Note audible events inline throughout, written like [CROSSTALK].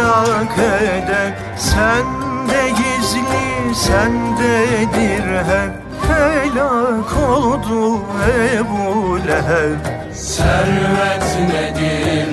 ahlak eder Sende gizli, sendedir hep Helak oldu Ebu Leheb. Servet nedir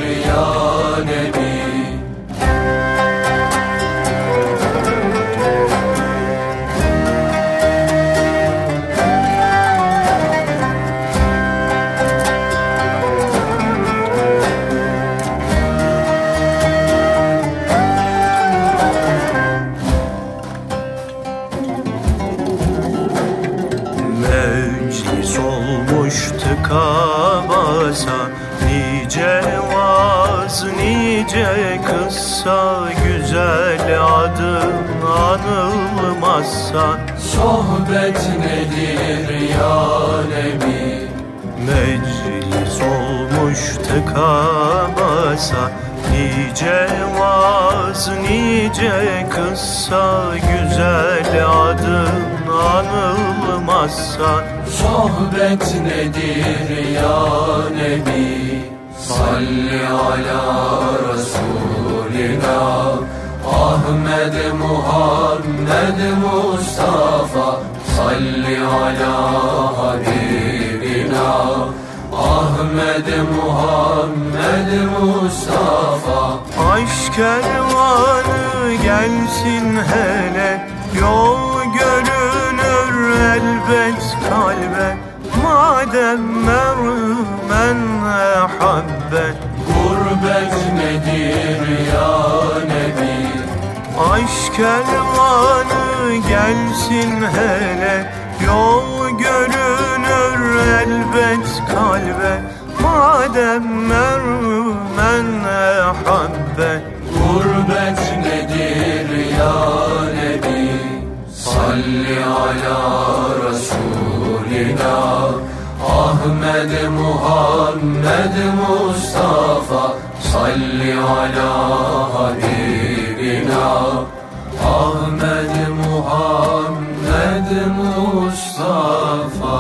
kıssa Güzel adın anılmazsa Sohbet nedir ya Nebi? Meclis olmuş tıka basa Nice vaz, nice kıssa Güzel adın anılmazsa. Sohbet nedir ya Nebi? Salli ala Resulina Ahmed Muhammed Mustafa Salli ala Habibina Ahmed Muhammed Mustafa. Aşk kervanı gelsin hele Yol görünür elbet kalbe. Madem mermen ehabbet Gurbet nedir gelsin hele Yol görünür elbet kalbe. Madem mermen ehabbet Gurbet nedir ya Nebi? Salli ala Resulina Ahmed Muhammed Mustafa. Salli ala Habibina Muhammed Mustafa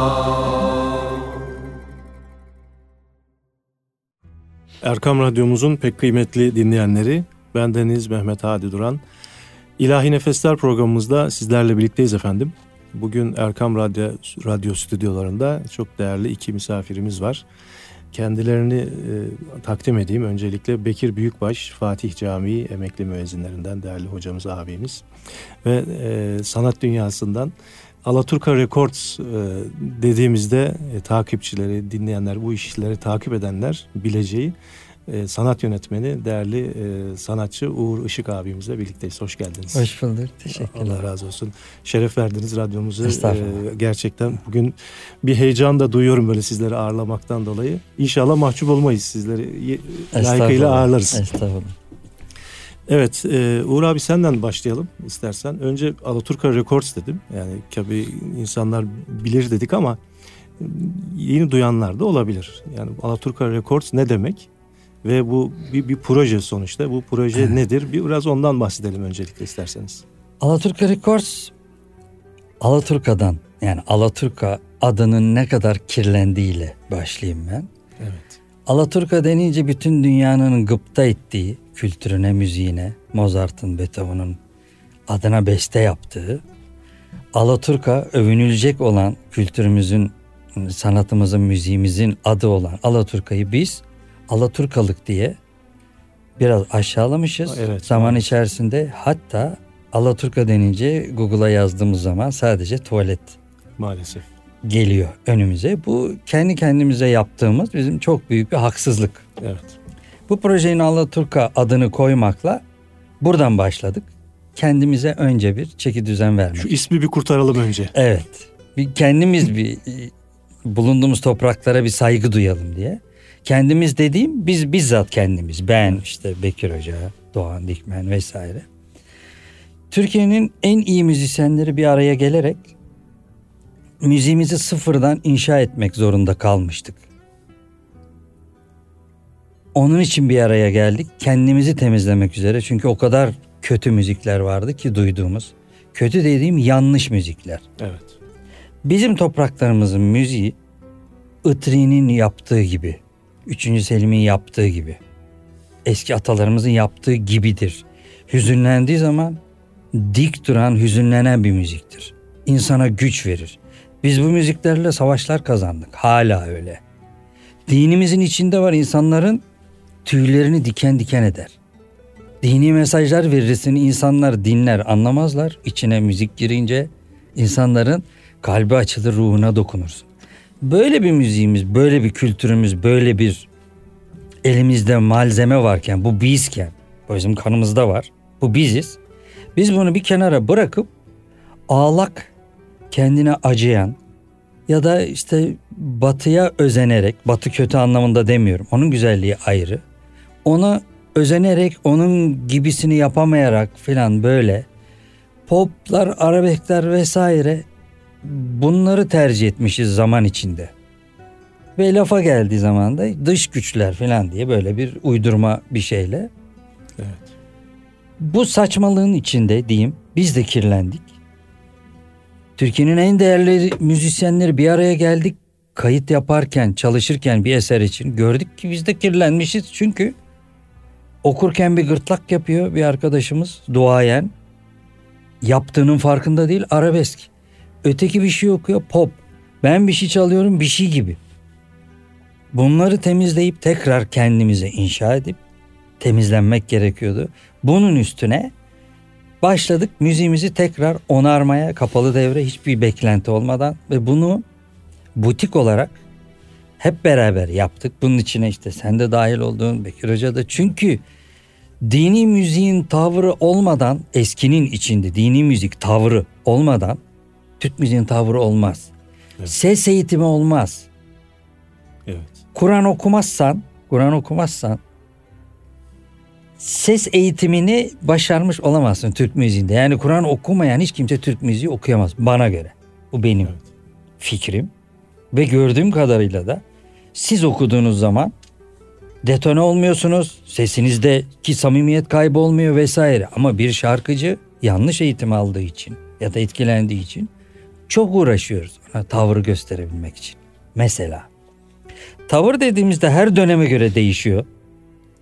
Erkam Radyomuzun pek kıymetli dinleyenleri, bendeniz Mehmet Hadi Duran. İlahi Nefesler programımızda sizlerle birlikteyiz efendim. Bugün Erkam Radyo, Radyo stüdyolarında çok değerli iki misafirimiz var. Kendilerini e, takdim edeyim. Öncelikle Bekir Büyükbaş, Fatih Camii emekli müezzinlerinden değerli hocamız, abimiz. Ve e, sanat dünyasından Alaturka Records e, dediğimizde e, takipçileri, dinleyenler, bu işleri takip edenler bileceği e, sanat yönetmeni, değerli e, sanatçı Uğur Işık abimizle birlikteyiz. Hoş geldiniz. Hoş bulduk. Teşekkürler. Allah razı olsun. Şeref verdiniz radyomuzu. Estağfurullah. E, gerçekten bugün bir heyecan da duyuyorum böyle sizleri ağırlamaktan dolayı. İnşallah mahcup olmayız sizleri. Layıkıyla ağırlarız. Estağfurullah. Evet, e, Uğur abi senden başlayalım istersen. Önce Alaturka Records dedim. Yani tabii insanlar bilir dedik ama e, yeni duyanlar da olabilir. Yani Alaturka Records ne demek? Ve bu bir, bir proje sonuçta. Bu proje nedir? Bir biraz ondan bahsedelim öncelikle isterseniz. Alaturka Records Alaturka'dan yani Alaturka adının ne kadar kirlendiğiyle başlayayım ben. Evet. Alaturka denince bütün dünyanın gıpta ettiği kültürüne, müziğine, Mozart'ın, Beethoven'ın adına beste yaptığı, Alaturka övünülecek olan kültürümüzün sanatımızın, müziğimizin adı olan Alaturka'yı biz Alaturkalık diye biraz aşağılamışız. Evet, zaman maalesef. içerisinde hatta Alaturka denince Google'a yazdığımız zaman sadece tuvalet Maalesef. Geliyor önümüze. Bu kendi kendimize yaptığımız bizim çok büyük bir haksızlık. Evet. Bu projenin Alaturka adını koymakla buradan başladık. Kendimize önce bir çeki düzen vermek. Şu ismi bir kurtaralım önce. Evet. Bir kendimiz bir bulunduğumuz topraklara bir saygı duyalım diye. Kendimiz dediğim biz bizzat kendimiz. Ben işte Bekir Hoca, Doğan Dikmen vesaire. Türkiye'nin en iyi müzisyenleri bir araya gelerek müziğimizi sıfırdan inşa etmek zorunda kalmıştık. Onun için bir araya geldik. Kendimizi temizlemek üzere. Çünkü o kadar kötü müzikler vardı ki duyduğumuz. Kötü dediğim yanlış müzikler. Evet. Bizim topraklarımızın müziği Itri'nin yaptığı gibi, 3. Selim'in yaptığı gibi, eski atalarımızın yaptığı gibidir. Hüzünlendiği zaman dik duran, hüzünlenen bir müziktir. İnsana güç verir. Biz bu müziklerle savaşlar kazandık. Hala öyle. Dinimizin içinde var insanların tüylerini diken diken eder. Dini mesajlar verirsin insanlar dinler anlamazlar. İçine müzik girince insanların kalbi açılır ruhuna dokunursun. Böyle bir müziğimiz, böyle bir kültürümüz, böyle bir elimizde malzeme varken bu bizken, bu bizim kanımızda var. Bu biziz. Biz bunu bir kenara bırakıp ağlak, kendine acıyan ya da işte batıya özenerek, batı kötü anlamında demiyorum. Onun güzelliği ayrı. Ona özenerek, onun gibisini yapamayarak filan böyle poplar, arabeskler vesaire bunları tercih etmişiz zaman içinde. Ve lafa geldiği zaman da dış güçler falan diye böyle bir uydurma bir şeyle. Evet. Bu saçmalığın içinde diyeyim biz de kirlendik. Türkiye'nin en değerli müzisyenleri bir araya geldik. Kayıt yaparken, çalışırken bir eser için gördük ki biz de kirlenmişiz. Çünkü okurken bir gırtlak yapıyor bir arkadaşımız duayen. Yaptığının farkında değil arabesk. Öteki bir şey okuyor pop. Ben bir şey çalıyorum bir şey gibi. Bunları temizleyip tekrar kendimize inşa edip temizlenmek gerekiyordu. Bunun üstüne başladık müziğimizi tekrar onarmaya kapalı devre hiçbir beklenti olmadan ve bunu butik olarak hep beraber yaptık. Bunun içine işte sen de dahil oldun Bekir Hoca da çünkü dini müziğin tavrı olmadan eskinin içinde dini müzik tavrı olmadan Türk müziğin tavrı olmaz. Evet. Ses eğitimi olmaz. Evet. Kur'an okumazsan, Kur'an okumazsan ses eğitimini başarmış olamazsın Türk müziğinde. Yani Kur'an okumayan hiç kimse Türk müziği okuyamaz bana göre. Bu benim Evet. fikrim. Ve gördüğüm kadarıyla da siz okuduğunuz zaman detone olmuyorsunuz. Sesinizdeki samimiyet kaybı olmuyor vesaire. Ama bir şarkıcı yanlış eğitim aldığı için ya da etkilendiği için çok uğraşıyoruz ona tavrı gösterebilmek için. Mesela tavır dediğimizde her döneme göre değişiyor.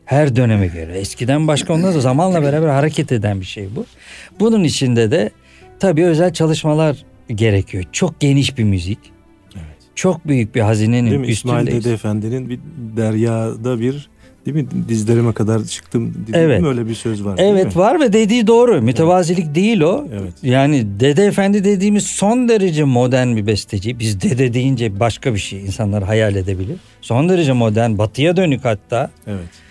Her döneme göre. Eskiden başka ondan sonra zamanla beraber hareket eden bir şey bu. Bunun içinde de tabii özel çalışmalar gerekiyor. Çok geniş bir müzik. Evet. Çok büyük bir hazinenin Değil mi? İsmail. Dede Efendi'nin bir deryada bir değil mi dizlerime kadar çıktım dedi Evet. mi? öyle bir söz var. Evet var ve dediği doğru. Mütevazilik değil o. Evet. Yani Dede Efendi dediğimiz son derece modern bir besteci. Biz dede deyince başka bir şey insanlar hayal edebilir. Son derece modern, batıya dönük hatta. Evet.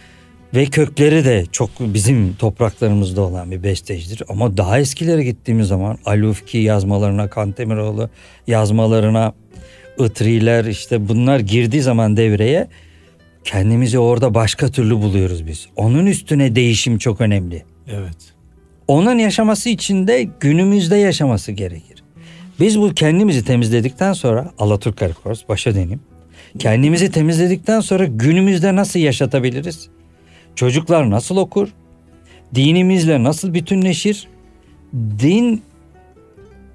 Ve kökleri de çok bizim topraklarımızda olan bir bestecidir. Ama daha eskilere gittiğimiz zaman Alufki yazmalarına, Kantemiroğlu yazmalarına, Itriler işte bunlar girdiği zaman devreye kendimizi orada başka türlü buluyoruz biz. Onun üstüne değişim çok önemli. Evet. Onun yaşaması için de günümüzde yaşaması gerekir. Biz bu kendimizi temizledikten sonra Alaturk Records başa döneyim. Kendimizi temizledikten sonra günümüzde nasıl yaşatabiliriz? Çocuklar nasıl okur? Dinimizle nasıl bütünleşir? Din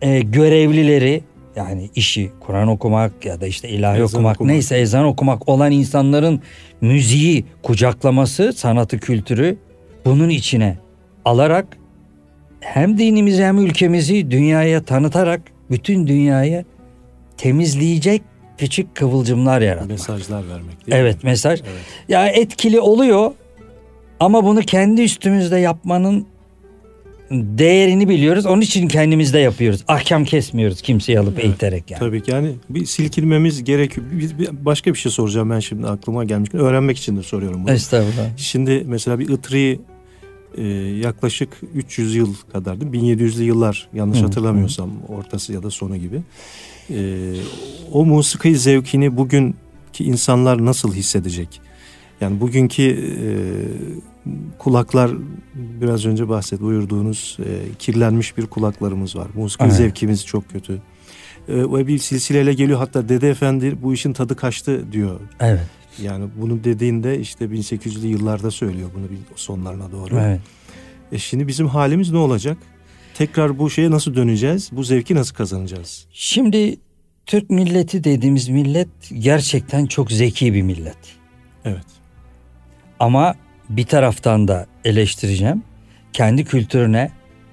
e, görevlileri yani işi Kur'an okumak ya da işte ilahi Ezan okumak, okumak. neyse ezan okumak olan insanların müziği kucaklaması, sanatı, kültürü bunun içine alarak hem dinimizi hem ülkemizi dünyaya tanıtarak bütün dünyaya temizleyecek küçük kıvılcımlar yaratmak. Mesajlar vermek değil Evet mi? mesaj. Evet. Ya etkili oluyor ama bunu kendi üstümüzde yapmanın değerini biliyoruz. Onun için kendimizde yapıyoruz. Ahkam kesmiyoruz kimseyi alıp Evet, eğiterek yani. Tabii ki yani bir silkinmemiz gerekiyor. Bir, bir- başka bir şey soracağım ben şimdi aklıma gelmişken. Öğrenmek için de soruyorum bunu. Estağfurullah. Şimdi mesela bir ıtriği e, yaklaşık 300 yıl kadar değil mi? 1700'lü yıllar yanlış Hı, hatırlamıyorsam ortası ya da sonu gibi. E, o musiki zevkini bugünkü insanlar nasıl hissedecek? Yani bugünkü e, kulaklar biraz önce bahset buyurduğunuz e, kirlenmiş bir kulaklarımız var. Musiki Evet. zevkimiz çok kötü. E, ve bir silsileyle geliyor hatta Dede Efendi bu işin tadı kaçtı diyor. Evet. Yani bunu dediğinde işte 1800'lü yıllarda söylüyor bunu sonlarına doğru. Evet. E şimdi bizim halimiz ne olacak? Tekrar bu şeye nasıl döneceğiz? Bu zevki nasıl kazanacağız? Şimdi Türk milleti dediğimiz millet gerçekten çok zeki bir millet. Evet. Ama bir taraftan da eleştireceğim. Kendi kültürüne,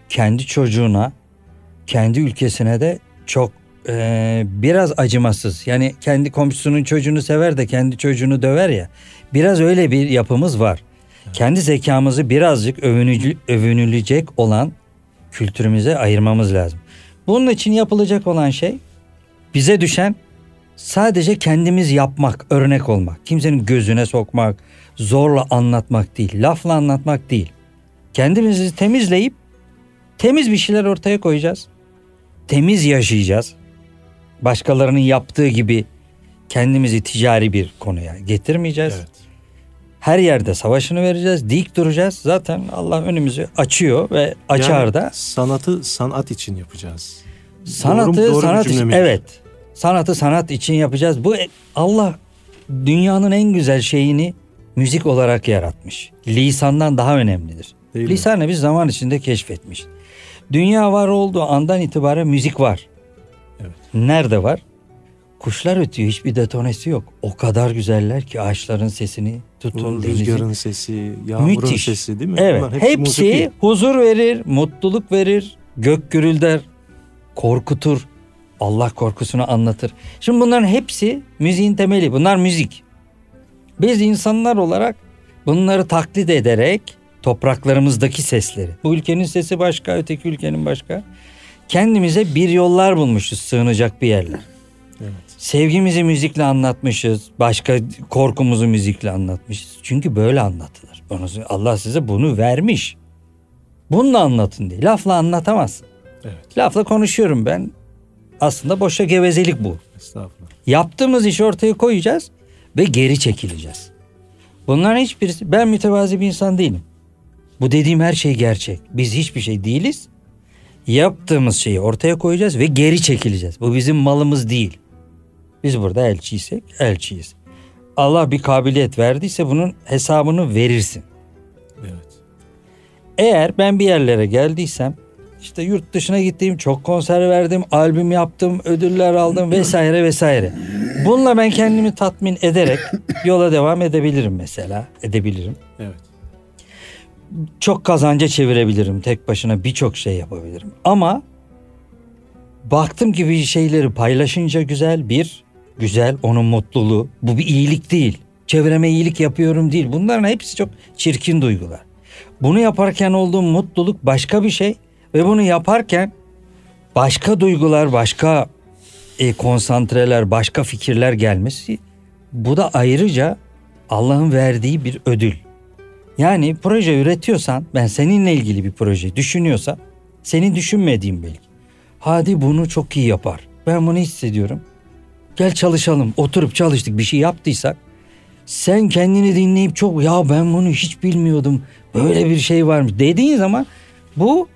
kendi çocuğuna, kendi ülkesine de çok eee, biraz acımasız. Yani kendi komşusunun çocuğunu sever de kendi çocuğunu döver ya. Biraz öyle bir yapımız var. Kendi zekamızı birazcık övünücü, övünülecek olan kültürümüze ayırmamız lazım. Bunun için yapılacak olan şey bize düşen sadece kendimiz yapmak, örnek olmak. Kimsenin gözüne sokmak, zorla anlatmak değil, lafla anlatmak değil. Kendimizi temizleyip temiz bir şeyler ortaya koyacağız. Temiz yaşayacağız. Başkalarının yaptığı gibi kendimizi ticari bir konuya getirmeyeceğiz. Evet. Her yerde savaşını vereceğiz, dik duracağız. Zaten Allah önümüzü açıyor ve açar Yani da sanatı sanat için yapacağız. Sanatı Doğru? Doğru sanat için evet. Sanatı sanat için yapacağız. Bu e- Allah dünyanın en güzel şeyini müzik olarak yaratmış. Lisandan daha önemlidir. Değil mi? Lisanı biz zaman içinde keşfetmiş. Dünya var olduğu andan itibaren müzik var. Evet. Nerede var? Kuşlar ötüyor hiçbir detonesi yok. O kadar güzeller ki ağaçların sesini tutun Bu denizin. rüzgarın sesi, yağmurun Müthiş. sesi değil mi? Evet. Bunlar hepsi musiki. huzur verir, mutluluk verir, gök gürülder, korkutur, Allah korkusunu anlatır. Şimdi bunların hepsi müziğin temeli. Bunlar müzik. Biz insanlar olarak bunları taklit ederek topraklarımızdaki sesleri. Bu ülkenin sesi başka, öteki ülkenin başka. Kendimize bir yollar bulmuşuz sığınacak bir yerler. Evet. Sevgimizi müzikle anlatmışız. Başka korkumuzu müzikle anlatmışız. Çünkü böyle anlatılır. Allah size bunu vermiş. Bununla anlatın diye. Lafla anlatamazsın. Evet. Lafla konuşuyorum ben. Aslında boşa gevezelik bu. Estağfurullah. Yaptığımız işi ortaya koyacağız ve geri çekileceğiz. Bunların hiçbirisi ben mütevazi bir insan değilim. Bu dediğim her şey gerçek. Biz hiçbir şey değiliz. Yaptığımız şeyi ortaya koyacağız ve geri çekileceğiz. Bu bizim malımız değil. Biz burada elçiysek elçiyiz. Allah bir kabiliyet verdiyse bunun hesabını verirsin. Evet. Eğer ben bir yerlere geldiysem işte yurt dışına gittiğim çok konser verdim, albüm yaptım, ödüller aldım [CLEARS THROAT] vesaire vesaire. Bununla ben kendimi tatmin ederek [CLEARS THROAT] yola devam edebilirim mesela. Edebilirim. Evet. Çok kazanca çevirebilirim. Tek başına birçok şey yapabilirim. Ama baktım ki bir şeyleri paylaşınca güzel bir güzel onun mutluluğu. Bu bir iyilik değil. Çevreme iyilik yapıyorum değil. Bunların hepsi çok çirkin duygular. Bunu yaparken olduğum mutluluk başka bir şey ve bunu yaparken başka duygular, başka e, konsantreler, başka fikirler gelmesi bu da ayrıca Allah'ın verdiği bir ödül. Yani proje üretiyorsan ben seninle ilgili bir proje düşünüyorsam senin düşünmediğin belki. Hadi bunu çok iyi yapar. Ben bunu hissediyorum. Gel çalışalım. Oturup çalıştık bir şey yaptıysak sen kendini dinleyip çok ya ben bunu hiç bilmiyordum. Böyle bir şey varmış dediğin zaman bu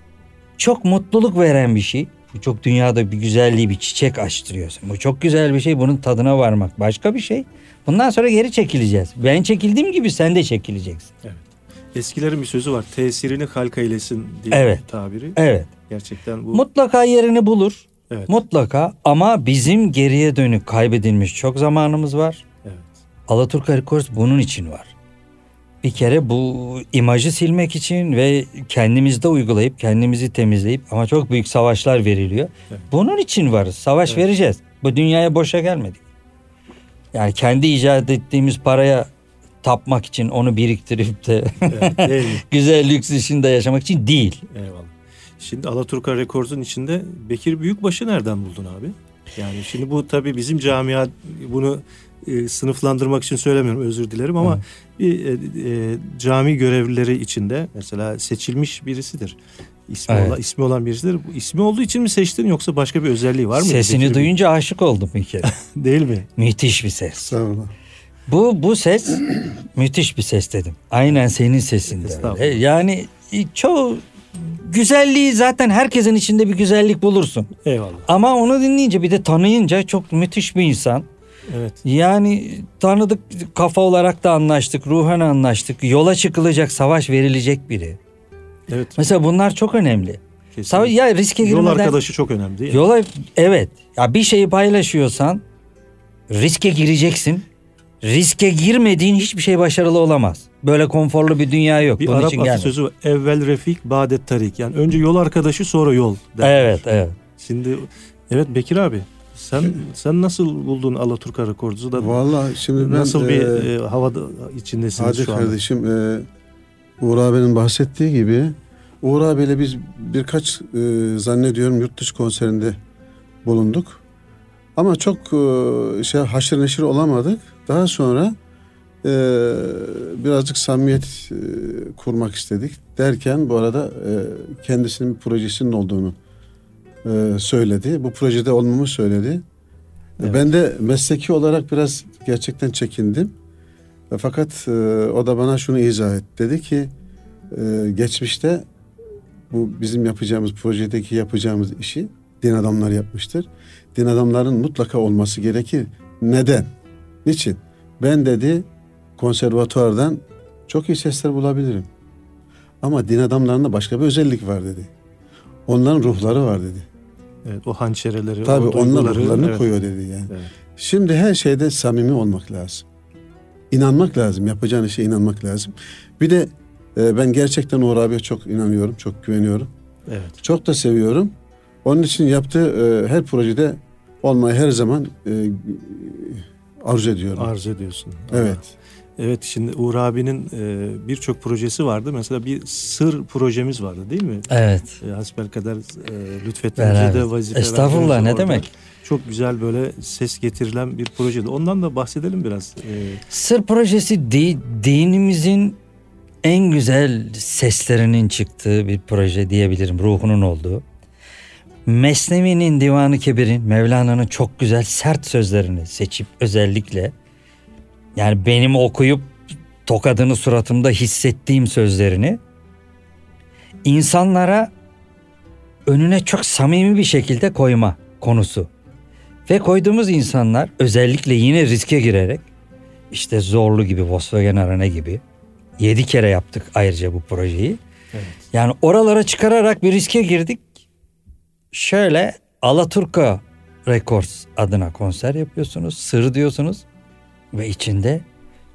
çok mutluluk veren bir şey. Bu çok dünyada bir güzelliği bir çiçek açtırıyorsun. Bu çok güzel bir şey. Bunun tadına varmak başka bir şey. Bundan sonra geri çekileceğiz. Ben çekildiğim gibi sen de çekileceksin. Eskilerin bir sözü var. Tesirini halka eylesin diye Evet. tabiri. Evet. Gerçekten bu Mutlaka yerini bulur. evet. Mutlaka ama bizim geriye dönük kaybedilmiş çok zamanımız var. evet. Alaturka Records bunun için var. Bir kere bu imajı silmek için ve kendimizde uygulayıp kendimizi temizleyip ama çok büyük savaşlar veriliyor. Evet. Bunun için varız. Savaş Evet. vereceğiz. Bu dünyaya boşa gelmedik. Yani kendi icat ettiğimiz paraya tapmak için onu biriktirip de Evet, [LAUGHS] güzel lüks içinde yaşamak için değil. Eyvallah. Şimdi Alaturka Records'un içinde Bekir Büyükbaş'ı nereden buldun abi? Yani şimdi bu tabii bizim camia bunu e, sınıflandırmak için söylemiyorum özür dilerim ama bir e, e, cami görevlileri içinde mesela seçilmiş birisidir. İsmi, Evet. olan, ismi olan birisidir. Bu ismi olduğu için mi seçtin yoksa başka bir özelliği var mı? Sesini duyunca aşık oldum bir kere. [LAUGHS] Değil mi? Müthiş bir ses. Sağ olun. Bu bu ses [CLEARS THROAT] müthiş bir ses dedim. Aynen senin sesin de Estağfurullah. öyle. Yani çoğu güzelliği zaten herkesin içinde bir güzellik bulursun. Eyvallah. Ama onu dinleyince bir de tanıyınca çok müthiş bir insan. Evet. Yani tanıdık kafa olarak da anlaştık, ruhen anlaştık. Yola çıkılacak, savaş verilecek biri. Evet. Mesela bunlar çok önemli. kesinlikle. Ya riske Yol girmeden... arkadaşı çok önemli değil mi? Yola evet. Ya bir şeyi paylaşıyorsan riske gireceksin. Riske girmediğin hiçbir şey başarılı olamaz. Böyle konforlu bir dünya yok. Bir Bunun Arap için gelme. atasözü var. Evvel refik, badet tarik. Yani önce yol arkadaşı sonra yol. derler. Evet, evet. Şimdi evet Bekir abi sen sen nasıl buldun Alaturka Records'u da Vallahi şimdi ben nasıl bir e, e, havada içindesiniz Hacı şu anda? kardeşim e, Uğur abinin bahsettiği gibi Uğur abiyle biz birkaç e, zannediyorum yurt dışı konserinde bulunduk. Ama çok e, şey haşır neşir olamadık. Daha sonra e, birazcık samimiyet e, kurmak istedik. Derken bu arada e, kendisinin bir projesinin olduğunu e, söyledi. Bu projede olmamı söyledi. Evet. Ben de mesleki olarak biraz gerçekten çekindim. E, Fakat e, o da bana şunu izah et. Dedi ki e, geçmişte bu bizim yapacağımız projedeki yapacağımız işi din adamları yapmıştır. Din adamların mutlaka olması gerekir. Neden? Niçin? Ben dedi konservatuvardan çok iyi sesler bulabilirim. Ama din adamlarında başka bir özellik var dedi. Onların ruhları var dedi. Evet, o hançereleri, Tabii o onlar duyguları, ruhlarını evet. koyuyor dedi yani. Evet. Şimdi her şeyde samimi olmak lazım. İnanmak lazım. Yapacağın işe inanmak lazım. Bir de e, ben gerçekten Uğur abiye çok inanıyorum. Çok güveniyorum. Evet. Çok da seviyorum. Onun için yaptığı e, her projede olmayı her zaman e, arzu ediyorum. Arzu ediyorsun. evet. Evet şimdi Uğur abinin e, birçok projesi vardı. Mesela bir sır projemiz vardı değil mi? Evet. E, hasbelkader e, lütfettiğince Beraber. de vazife Estağfurullah, ne orada. demek? Çok güzel böyle ses getirilen bir projeydi. Ondan da bahsedelim biraz. E, Sır projesi di- dinimizin en güzel seslerinin çıktığı bir proje diyebilirim. Ruhunun olduğu. Mesnevi'nin Divanı Kebir'in Mevlana'nın çok güzel sert sözlerini seçip özellikle yani benim okuyup tokadını suratımda hissettiğim sözlerini insanlara önüne çok samimi bir şekilde koyma konusu. Ve koyduğumuz insanlar özellikle yine riske girerek işte Zorlu gibi Volkswagen Arena gibi yedi kere yaptık ayrıca bu projeyi. Evet. Yani oralara çıkararak bir riske girdik. Şöyle Alaturka Records adına konser yapıyorsunuz. Sır diyorsunuz. Ve içinde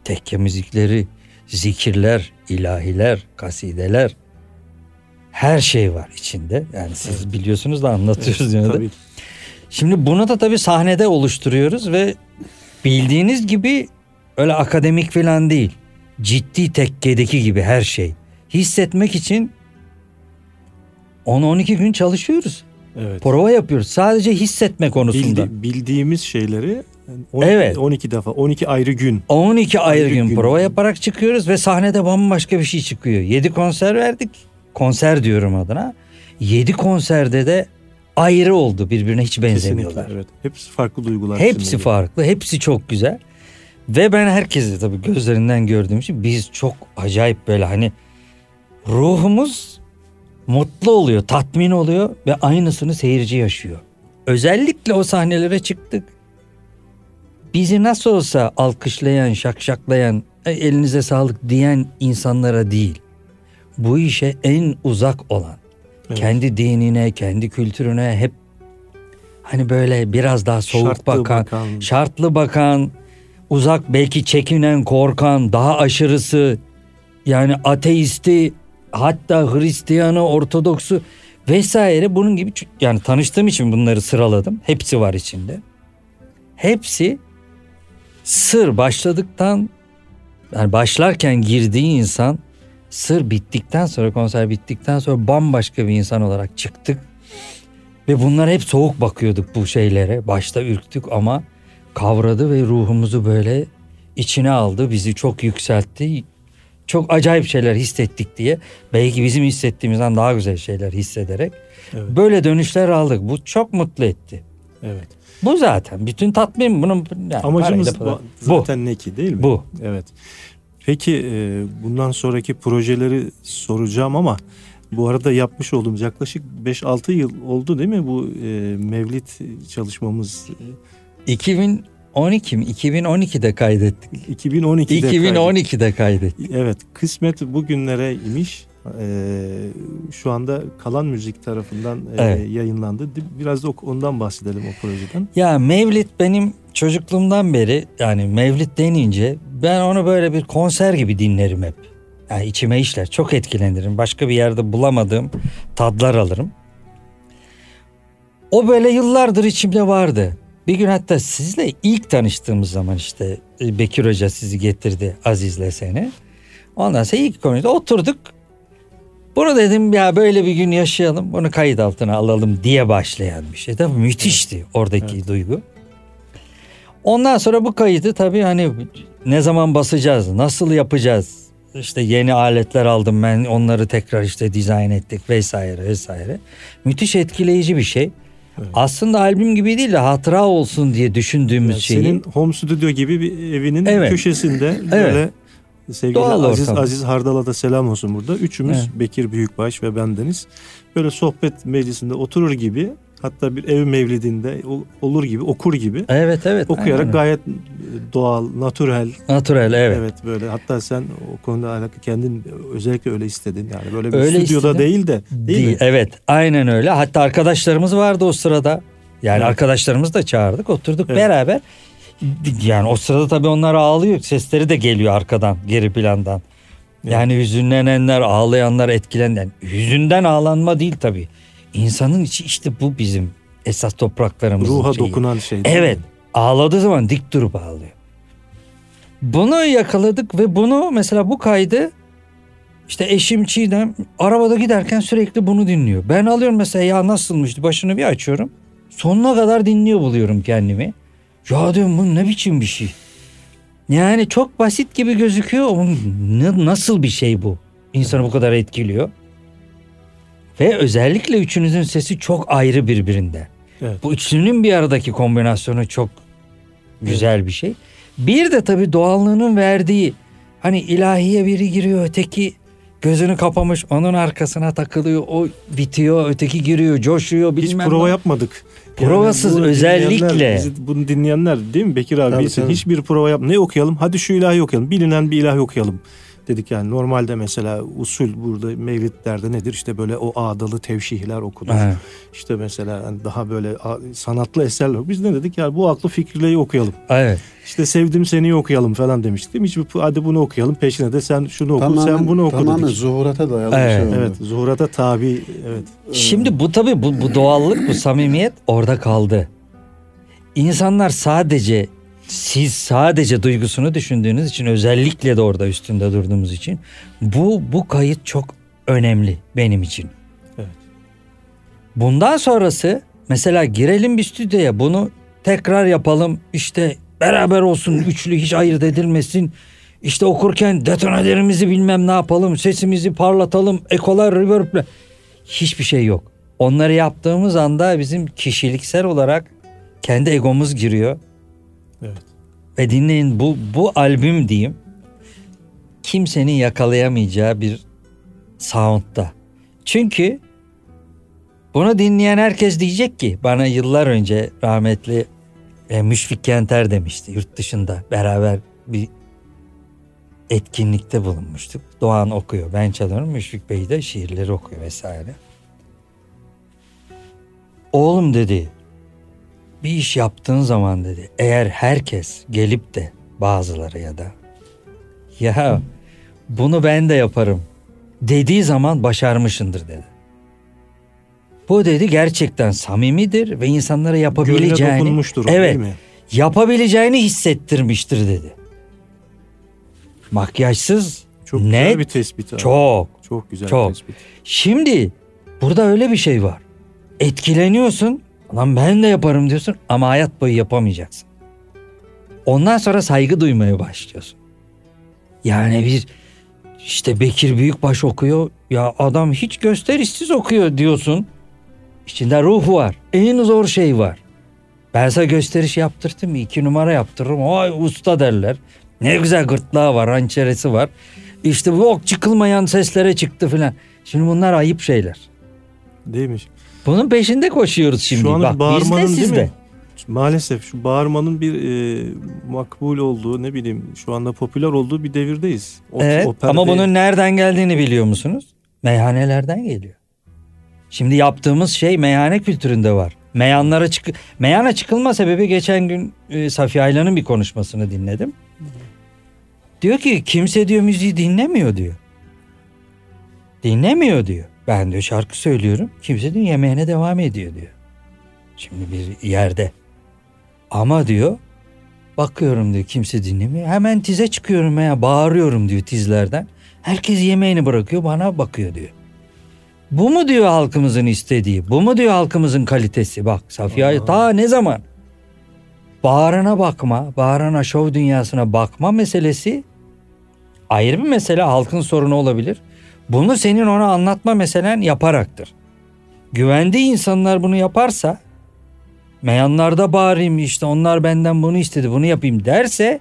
tekke müzikleri, zikirler, ilahiler, kasideler her şey var içinde. Yani siz biliyorsunuz da anlatıyoruz yine de. tabii. Şimdi bunu da tabii sahnede oluşturuyoruz ve bildiğiniz gibi öyle akademik falan değil. Ciddi tekkedeki gibi her şey. Hissetmek için 10-12 gün çalışıyoruz. Evet. Prova yapıyoruz. Sadece hissetme konusunda. Bildi- bildiğimiz şeyleri 12, Evet. 12 defa 12 ayrı gün 12 ayrı Ayrı gün, gün. prova yaparak çıkıyoruz ve sahnede bambaşka bir şey çıkıyor. 7 konser verdik. Konser diyorum adına. 7 konserde de ayrı oldu. Birbirine hiç benzemiyorlar. kesinlikle evet. Hepsi farklı duygular. Hepsi farklı, hepsi çok güzel. Ve ben herkesi tabii gözlerinden gördüğüm için biz çok acayip böyle hani ruhumuz mutlu oluyor, tatmin oluyor ve aynısını seyirci yaşıyor. Özellikle o sahnelere çıktık. Bizi nasıl olsa alkışlayan, şakşaklayan, "E, elinize sağlık diyen insanlara değil. Bu işe en uzak olan, Evet. kendi dinine, kendi kültürüne hep hani böyle biraz daha soğuk Şartlı bakan, bakan. şartlı bakan, uzak belki çekinen, korkan, daha aşırısı yani ateisti, hatta Hristiyanı, Ortodoksu vesaire bunun gibi yani tanıştığım için bunları sıraladım. Hepsi var içinde. Hepsi Sır başladıktan yani başlarken girdiği insan sır bittikten sonra konser bittikten sonra bambaşka bir insan olarak çıktık. Ve bunlar hep soğuk bakıyorduk bu şeylere. Başta ürktük ama kavradı ve ruhumuzu böyle içine aldı. Bizi çok yükseltti. Çok acayip şeyler hissettik diye. Belki bizim hissettiğimizden daha güzel şeyler hissederek. Evet. Böyle dönüşler aldık. Bu çok mutlu etti. Evet. Bu zaten bütün tatmin bunun yani Amacımız bu- zaten ne ki değil mi? Bu. Evet. Peki e, bundan sonraki projeleri soracağım ama bu arada yapmış olduğumuz yaklaşık 5-6 yıl oldu değil mi bu e, Mevlid çalışmamız? 2012 mi? 2012'de kaydettik. 2012'de kaydı. 2012'de kaydettik. Evet kısmet bugünlere imiş. Ee, şu anda Kalan Müzik tarafından e, Evet. yayınlandı. Biraz da ondan bahsedelim o projeden. Ya Mevlid benim çocukluğumdan beri yani Mevlid denince ben onu böyle bir konser gibi dinlerim hep. Yani içime işler. Çok etkilenirim. Başka bir yerde bulamadığım tadlar alırım. O böyle yıllardır içimde vardı. Bir gün hatta sizle ilk tanıştığımız zaman işte e, Bekir Hoca sizi getirdi Aziz'le seni. Ondan sonra ilk konuda oturduk. Bunu dedim ya böyle bir gün yaşayalım bunu kayıt altına alalım diye başlayan bir şey. Tabii müthişti oradaki duygu. Ondan sonra bu kaydı tabii hani ne zaman basacağız, nasıl yapacağız? İşte yeni aletler aldım ben onları tekrar işte dizayn ettik vesaire vesaire. Müthiş etkileyici bir şey. Evet. Aslında albüm gibi değil de hatıra olsun diye düşündüğümüz Yani şeyi. senin home studio gibi bir evinin Evet. köşesinde böyle sevgili Doğal Aziz ortam. Aziz Hardal'a da selam olsun burada. Üçümüz Evet. Bekir Büyükbaş ve bendeniz böyle sohbet meclisinde oturur gibi hatta bir ev mevlidinde olur gibi okur gibi Evet evet. okuyarak aynen. gayet doğal, natürel Natural evet. Evet. böyle hatta sen o konuda alakalı kendin özellikle öyle istedin yani böyle bir Öyle stüdyoda istedim. değil de değil, Değil, mi? Evet aynen öyle. Hatta arkadaşlarımız vardı o sırada. Yani Evet. arkadaşlarımızı da çağırdık oturduk Evet. beraber. Yani o sırada tabii onlar ağlıyor. Sesleri de geliyor arkadan geri plandan. Yani hüzünlenenler, ağlayanlar, etkilenenler. Hüzünden ağlanma değil tabii. İnsanın içi işte bu bizim esas topraklarımızın ruha şeyi. dokunan şey. değil Evet. mi? Ağladığı zaman dik durup ağlıyor. Bunu yakaladık ve bunu mesela bu kaydı işte eşim Çiğdem arabada giderken sürekli bunu dinliyor. Ben alıyorum mesela ya nasılmıştı başını bir açıyorum. Sonuna kadar dinliyor buluyorum kendimi. Ya diyorum bu ne biçim bir şey. Yani çok basit gibi gözüküyor ama ne, nasıl bir şey bu? İnsanı bu kadar etkiliyor. Ve özellikle üçünüzün sesi çok ayrı birbirinden. Evet. Bu üçlünün bir aradaki kombinasyonu çok güzel bir şey. Bir de tabii doğallığının verdiği hani ilahiye biri giriyor öteki gözünü kapamış onun arkasına takılıyor o bitiyor öteki giriyor coşuyor Hiç bilmem prova ne. yapmadık. Provasız bunu özellikle. bizi bunu dinleyenler değil mi Bekir abi? Tabii, tabii. Hiçbir prova yap. Ne okuyalım? Hadi şu ilahi okuyalım. Bilinen bir ilahi okuyalım. Dedik yani normalde mesela usul burada mevlitlerde nedir? İşte böyle o ağdalı tevşihler okunur. Ha, İşte mesela hani daha böyle sanatlı eserler. Biz ne dedik? Yani bu aklı fikirleyi okuyalım. evet. İşte sevdim seni okuyalım falan demiştik. Değil mi? Hiçbir, hadi bunu okuyalım. Peşine de sen şunu oku, Tamamen, sen bunu oku tamamen dedik. zuhurata dayalı Evet, bir şey oldu. Evet, zuhurata tabi. Evet. Şimdi bu tabii bu, bu doğallık bu samimiyet orada kaldı. İnsanlar sadece siz sadece duygusunu düşündüğünüz için özellikle de orada üstünde durduğumuz için bu bu kayıt çok önemli benim için. Evet. Bundan sonrası mesela girelim bir stüdyoya bunu tekrar yapalım işte beraber olsun üçlü hiç ayırt edilmesin. İşte okurken detonaderimizi bilmem ne yapalım sesimizi parlatalım ekolar reverb'le hiçbir şey yok. Onları yaptığımız anda bizim kişiliksel olarak kendi egomuz giriyor. Evet. Ve dinleyin bu bu albüm diyeyim kimsenin yakalayamayacağı bir sound'da. Çünkü bunu dinleyen herkes diyecek ki bana yıllar önce rahmetli e, Müşfik Kenter demişti yurt dışında beraber bir etkinlikte bulunmuştuk. Doğan okuyor ben çalıyorum Müşfik Bey de şiirleri okuyor vesaire. Oğlum dedi bir iş yaptığın zaman dedi eğer herkes gelip de bazıları ya da ya bunu ben de yaparım dediği zaman başarmışındır dedi. Bu dedi gerçekten samimidir ve insanlara yapabileceğini evet, değil mi? yapabileceğini hissettirmiştir dedi. Makyajsız Çok net güzel bir tespit. abi. çok. Çok güzel çok. bir tespit. Şimdi burada öyle bir şey var. Etkileniyorsun. Lan ben de yaparım diyorsun ama hayat boyu yapamayacaksın. Ondan sonra saygı duymaya başlıyorsun. Yani bir işte Bekir Büyükbaş okuyor. Ya adam hiç gösterişsiz okuyor diyorsun. İçinde ruh var. En zor şey var. Ben sana gösteriş yaptırdım. iki numara yaptırırım. Ay usta derler. Ne güzel gırtlağı var, hançeresi var. İşte bu ok çıkılmayan seslere çıktı filan. Şimdi bunlar ayıp şeyler. Değilmiş. Bunun peşinde koşuyoruz şimdi. Şu an Bak biz de bağırmanın değil siz de. mi? Maalesef şu bağırmanın bir e, makbul olduğu ne bileyim şu anda popüler olduğu bir devirdeyiz. O, Evet o perde- ama bunun nereden geldiğini biliyor musunuz? Meyhanelerden geliyor. Şimdi yaptığımız şey meyhane kültüründe var. Meyanlara çık meyana çıkılma sebebi geçen gün e, Safiye Aylan'ın bir konuşmasını dinledim. Diyor ki kimse diyor müziği dinlemiyor diyor. Dinlemiyor diyor. Ben diyor şarkı söylüyorum. Kimse diyor yemeğine devam ediyor diyor. Şimdi bir yerde. Ama diyor bakıyorum diyor kimse dinlemiyor. Hemen tize çıkıyorum ya bağırıyorum diyor tizlerden. Herkes yemeğini bırakıyor bana bakıyor diyor. Bu mu diyor halkımızın istediği? Bu mu diyor halkımızın kalitesi? Bak Safiye ta ne zaman? Bağırana bakma, bağırana şov dünyasına bakma meselesi ayrı bir mesele halkın sorunu olabilir. Bunu senin ona anlatma meselen yaparaktır. Güvendiği insanlar bunu yaparsa meyanlarda bağırayım işte onlar benden bunu istedi bunu yapayım derse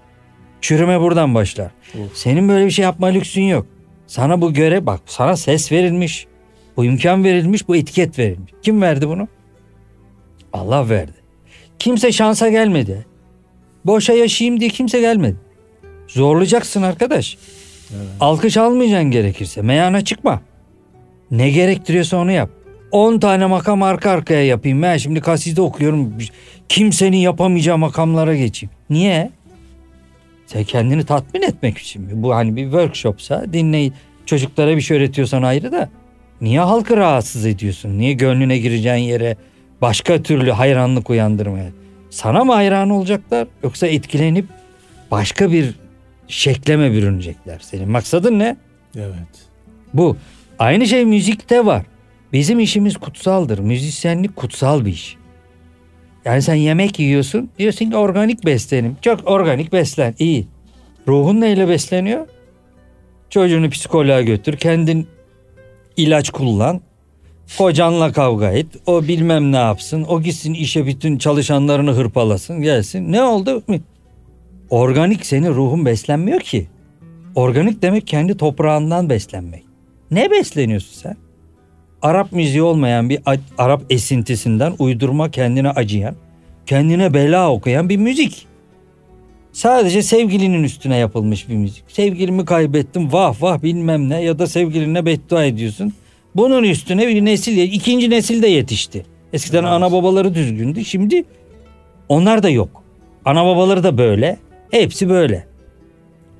çürüme buradan başlar. Of. Senin böyle bir şey yapma lüksün yok. Sana bu göre bak sana ses verilmiş. Bu imkan verilmiş bu etiket verilmiş. Kim verdi bunu? Allah verdi. Kimse şansa gelmedi. Boşa yaşayayım diye kimse gelmedi. Zorlayacaksın arkadaş. Alkış almayacaksın gerekirse. Meyana çıkma. Ne gerektiriyorsa onu yap. 10 tane makam arka arkaya yapayım. Ben şimdi kaside okuyorum. Kimsenin yapamayacağı makamlara geçeyim. Niye? Sen kendini tatmin etmek için mi? Bu hani bir workshopsa dinleyin. Çocuklara bir şey öğretiyorsan ayrı da. Niye halkı rahatsız ediyorsun? Niye gönlüne gireceğin yere başka türlü hayranlık uyandırmaya? Sana mı hayran olacaklar yoksa etkilenip başka bir şekle mi bürünecekler? Senin maksadın ne? Evet. Bu. Aynı şey müzikte var. Bizim işimiz kutsaldır. Müzisyenlik kutsal bir iş. Yani sen yemek yiyorsun. Diyorsun ki organik beslenim. Çok organik beslen. iyi. Ruhun neyle besleniyor? Çocuğunu psikoloğa götür. Kendin ilaç kullan. Kocanla kavga et. O bilmem ne yapsın. O gitsin işe bütün çalışanlarını hırpalasın. Gelsin. Ne oldu? Organik senin ruhun beslenmiyor ki. Organik demek kendi toprağından beslenmek. Ne besleniyorsun sen? Arap müziği olmayan bir Arap esintisinden uydurma kendine acıyan, kendine bela okuyan bir müzik. Sadece sevgilinin üstüne yapılmış bir müzik. Sevgilimi kaybettim vah vah bilmem ne ya da sevgiline beddua ediyorsun. Bunun üstüne bir nesil, ikinci nesil de yetişti. Eskiden ana babaları düzgündü şimdi onlar da yok. Ana babaları da böyle, hepsi böyle.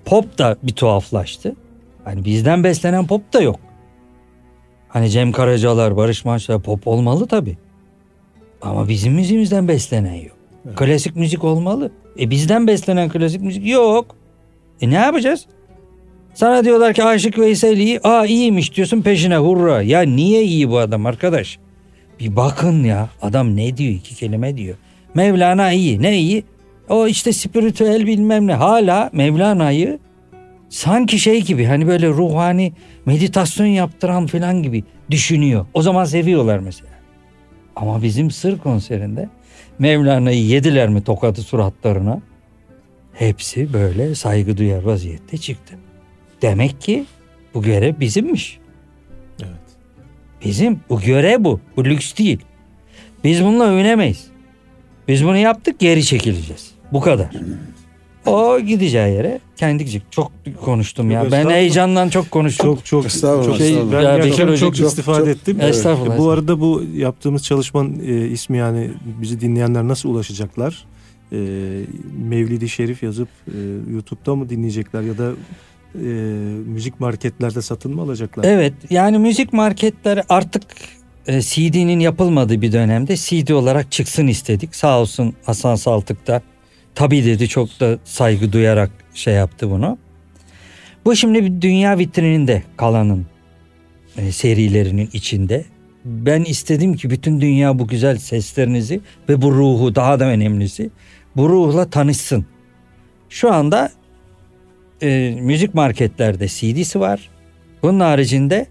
Pop da bir tuhaflaştı. Hani bizden beslenen pop da yok. Hani Cem Karacalar, Barış Manço'lar pop olmalı tabii. Ama bizim müziğimizden beslenen yok. Klasik müzik olmalı. E bizden beslenen klasik müzik yok. E ne yapacağız? Sana diyorlar ki Aşık Veysel iyi. Aa iyiymiş diyorsun peşine hurra. Ya niye iyi bu adam arkadaş? Bir bakın ya adam ne diyor iki kelime diyor. Mevlana iyi. Ne iyi? O işte spiritüel bilmem ne. Hala Mevlana'yı sanki şey gibi hani böyle ruhani meditasyon yaptıran falan gibi düşünüyor. O zaman seviyorlar mesela. Ama bizim sır konserinde Mevlana'yı yediler mi tokadı suratlarına? Hepsi böyle saygı duyar vaziyette çıktı. Demek ki bu görev bizimmiş. Evet. Bizim. Bu görev bu. Bu lüks değil. Biz bununla övünemeyiz. Biz bunu yaptık geri çekileceğiz. Bu kadar. O gideceği yere kendi gidecek. Çok konuştum ya. Ben heyecandan çok konuştum. Çok çok Estağfurullah, çok Şey, estağfurullah. ben ya gerçekten Bekir çok, çok- istifade çok- ettim. Estağfurullah. Bu arada bu yaptığımız çalışmanın e, ismi yani bizi dinleyenler nasıl ulaşacaklar? E, Mevlidi Şerif yazıp e, YouTube'da mı dinleyecekler ya da e, müzik marketlerde satın mı alacaklar? Evet yani müzik marketleri artık e, CD'nin yapılmadığı bir dönemde CD olarak çıksın istedik. Sağ olsun Hasan Saltık da tabii dedi çok da saygı duyarak şey yaptı bunu. Bu şimdi bir dünya vitrininde kalanın e, serilerinin içinde. Ben istedim ki bütün dünya bu güzel seslerinizi ve bu ruhu daha da önemlisi bu ruhla tanışsın. Şu anda e, müzik marketlerde CD'si var. Bunun haricinde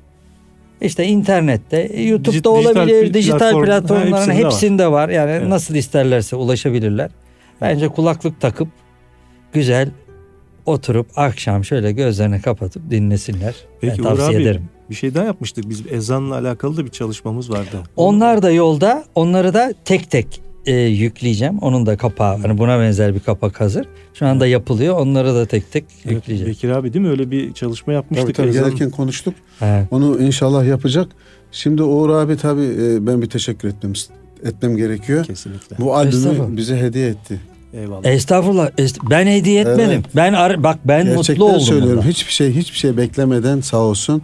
işte internette, YouTube'da Dijit- dijital olabilir, pl- dijital platform- platformların hepsinde hepsinde, var. Yani Evet. nasıl isterlerse ulaşabilirler. Bence kulaklık takıp güzel oturup akşam şöyle gözlerini kapatıp dinlesinler. Peki ben tavsiye abi ederim. bir şey daha yapmıştık. Biz ezanla alakalı da bir çalışmamız vardı. Onlar da yolda. Onları da tek tek e, yükleyeceğim. Onun da kapağı hani buna benzer bir kapak hazır. Şu anda yapılıyor. Onları da tek tek Evet, yükleyeceğim. Bekir abi değil mi? Öyle bir çalışma yapmıştık. Tabii tabii gelirken konuştuk. Evet. Onu inşallah yapacak. Şimdi Uğur abi tabii e, ben bir teşekkür etmem etmem gerekiyor. Kesinlikle. Bu albümü bize hediye etti. Eyvallah. Estağfurullah. est- ben hediye etmedim. Evet. Ben ar- bak ben Gerçekten mutlu oldum. söylüyorum. bundan. Hiçbir şey hiçbir şey beklemeden sağ olsun.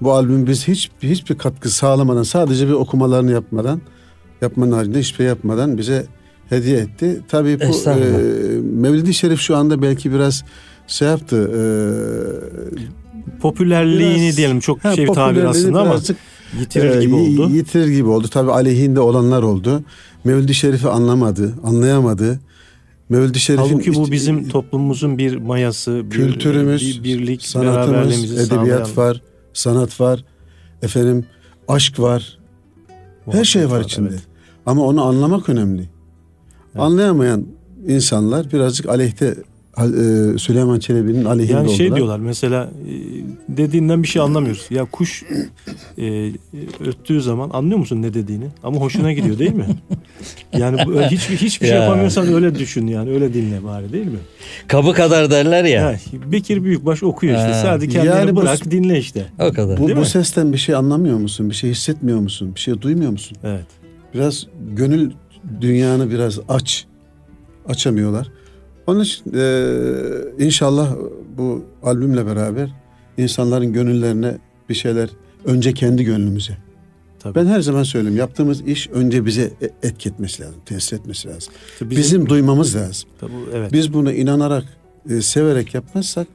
Bu albüm biz hiç hiçbir katkı sağlamadan sadece bir okumalarını yapmadan yapmanın haricinde hiçbir şey yapmadan bize hediye etti. Tabii bu e, Mevlid-i Şerif şu anda belki biraz şey yaptı. Popülerliğini Biraz- diyelim çok e, şey bir tabir aslında ama birazcık, yitirir e, gibi oldu. Yitirir gibi oldu. Tabii aleyhinde olanlar oldu. Mevlid-i Şerif'i anlamadı, anlayamadı. Mevlid-i Şerif'in Halbuki bu bizim toplumumuzun bir mayası, bir, kültürümüz, bir birlik, sanatımız, edebiyat sağlayan var, sanat var, efendim aşk var, her muhabbet şey var içinde. evet. Ama onu anlamak önemli. Anlayamayan insanlar birazcık aleyhte e, Süleyman Çelebi'nin aleyhinde Yani oldular. şey diyorlar mesela e, dediğinden bir şey anlamıyoruz. Ya kuş e, öttüğü zaman anlıyor musun ne dediğini? Ama hoşuna gidiyor değil mi? [LAUGHS] Yani bu, hiçbir hiçbir şey Ya. yapamıyorsan öyle düşün yani öyle dinle bari değil mi? Kabı kadar derler ya. Ya, Bekir Büyükbaş okuyor işte. Ha. Sadece kendini Yani bu- bırak dinle işte. O kadar. Bu, bu sesten bir şey anlamıyor musun? Bir şey hissetmiyor musun? Bir şey duymuyor musun? Evet. Biraz gönül dünyanı biraz aç. Açamıyorlar. Onun için e, inşallah bu albümle beraber insanların gönüllerine bir şeyler önce kendi gönlümüze. Tabii. Ben her zaman söylüyorum yaptığımız iş önce bize e- etki etmesi lazım, tesir etmesi lazım. Tabii Bizim, bizim, duymamız lazım. tabii, evet. Biz bunu inanarak, e, severek yapmazsak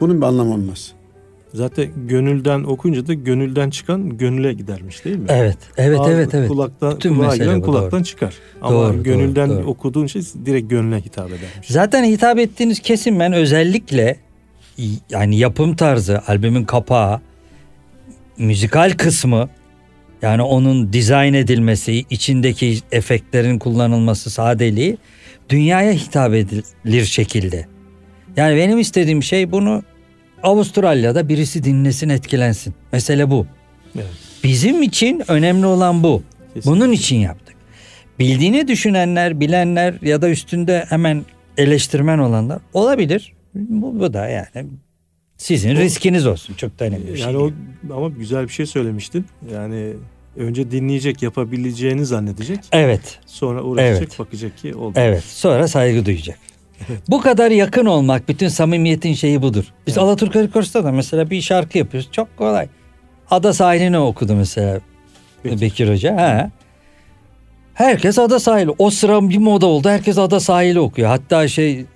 bunun bir anlamı olmaz. Zaten gönülden okuyunca da gönülden çıkan gönüle gidermiş değil mi? Evet. Evet Ağız- evet evet. Kulaktan, Bütün kulağa giren kulaktan doğru. çıkar. Ama Doğru, gönülden doğru, doğru. okuduğun şey direkt gönlüne hitap edermiş. Zaten hitap ettiğiniz kesim ben özellikle yani yapım tarzı, albümün kapağı, müzikal kısmı yani onun dizayn edilmesi, içindeki efektlerin kullanılması, sadeliği dünyaya hitap edilir şekilde. Yani benim istediğim şey bunu Avustralya'da birisi dinlesin, etkilensin. Mesele bu. Evet. Bizim için önemli olan bu. Kesinlikle. Bunun için yaptık. Bildiğini düşünenler, bilenler ya da üstünde hemen eleştirmen olanlar olabilir. Bu, bu da yani sizin riskiniz olsun. Çok da önemli bir şey. Yani değil. o ama güzel bir şey söylemiştin. Yani önce dinleyecek, yapabileceğini zannedecek. Evet, Sonra uğraşacak, Evet. bakacak ki oldu. evet. Sonra saygı duyacak. Bu kadar yakın olmak, bütün samimiyetin şeyi budur. Biz Alaturka Rekords'ta da mesela bir şarkı yapıyoruz. Çok kolay. Ada sahilini okudu mesela Bekir. Bekir Hoca. Ha. Herkes ada sahili. O sıra bir moda oldu. Herkes ada sahili okuyor. Hatta şey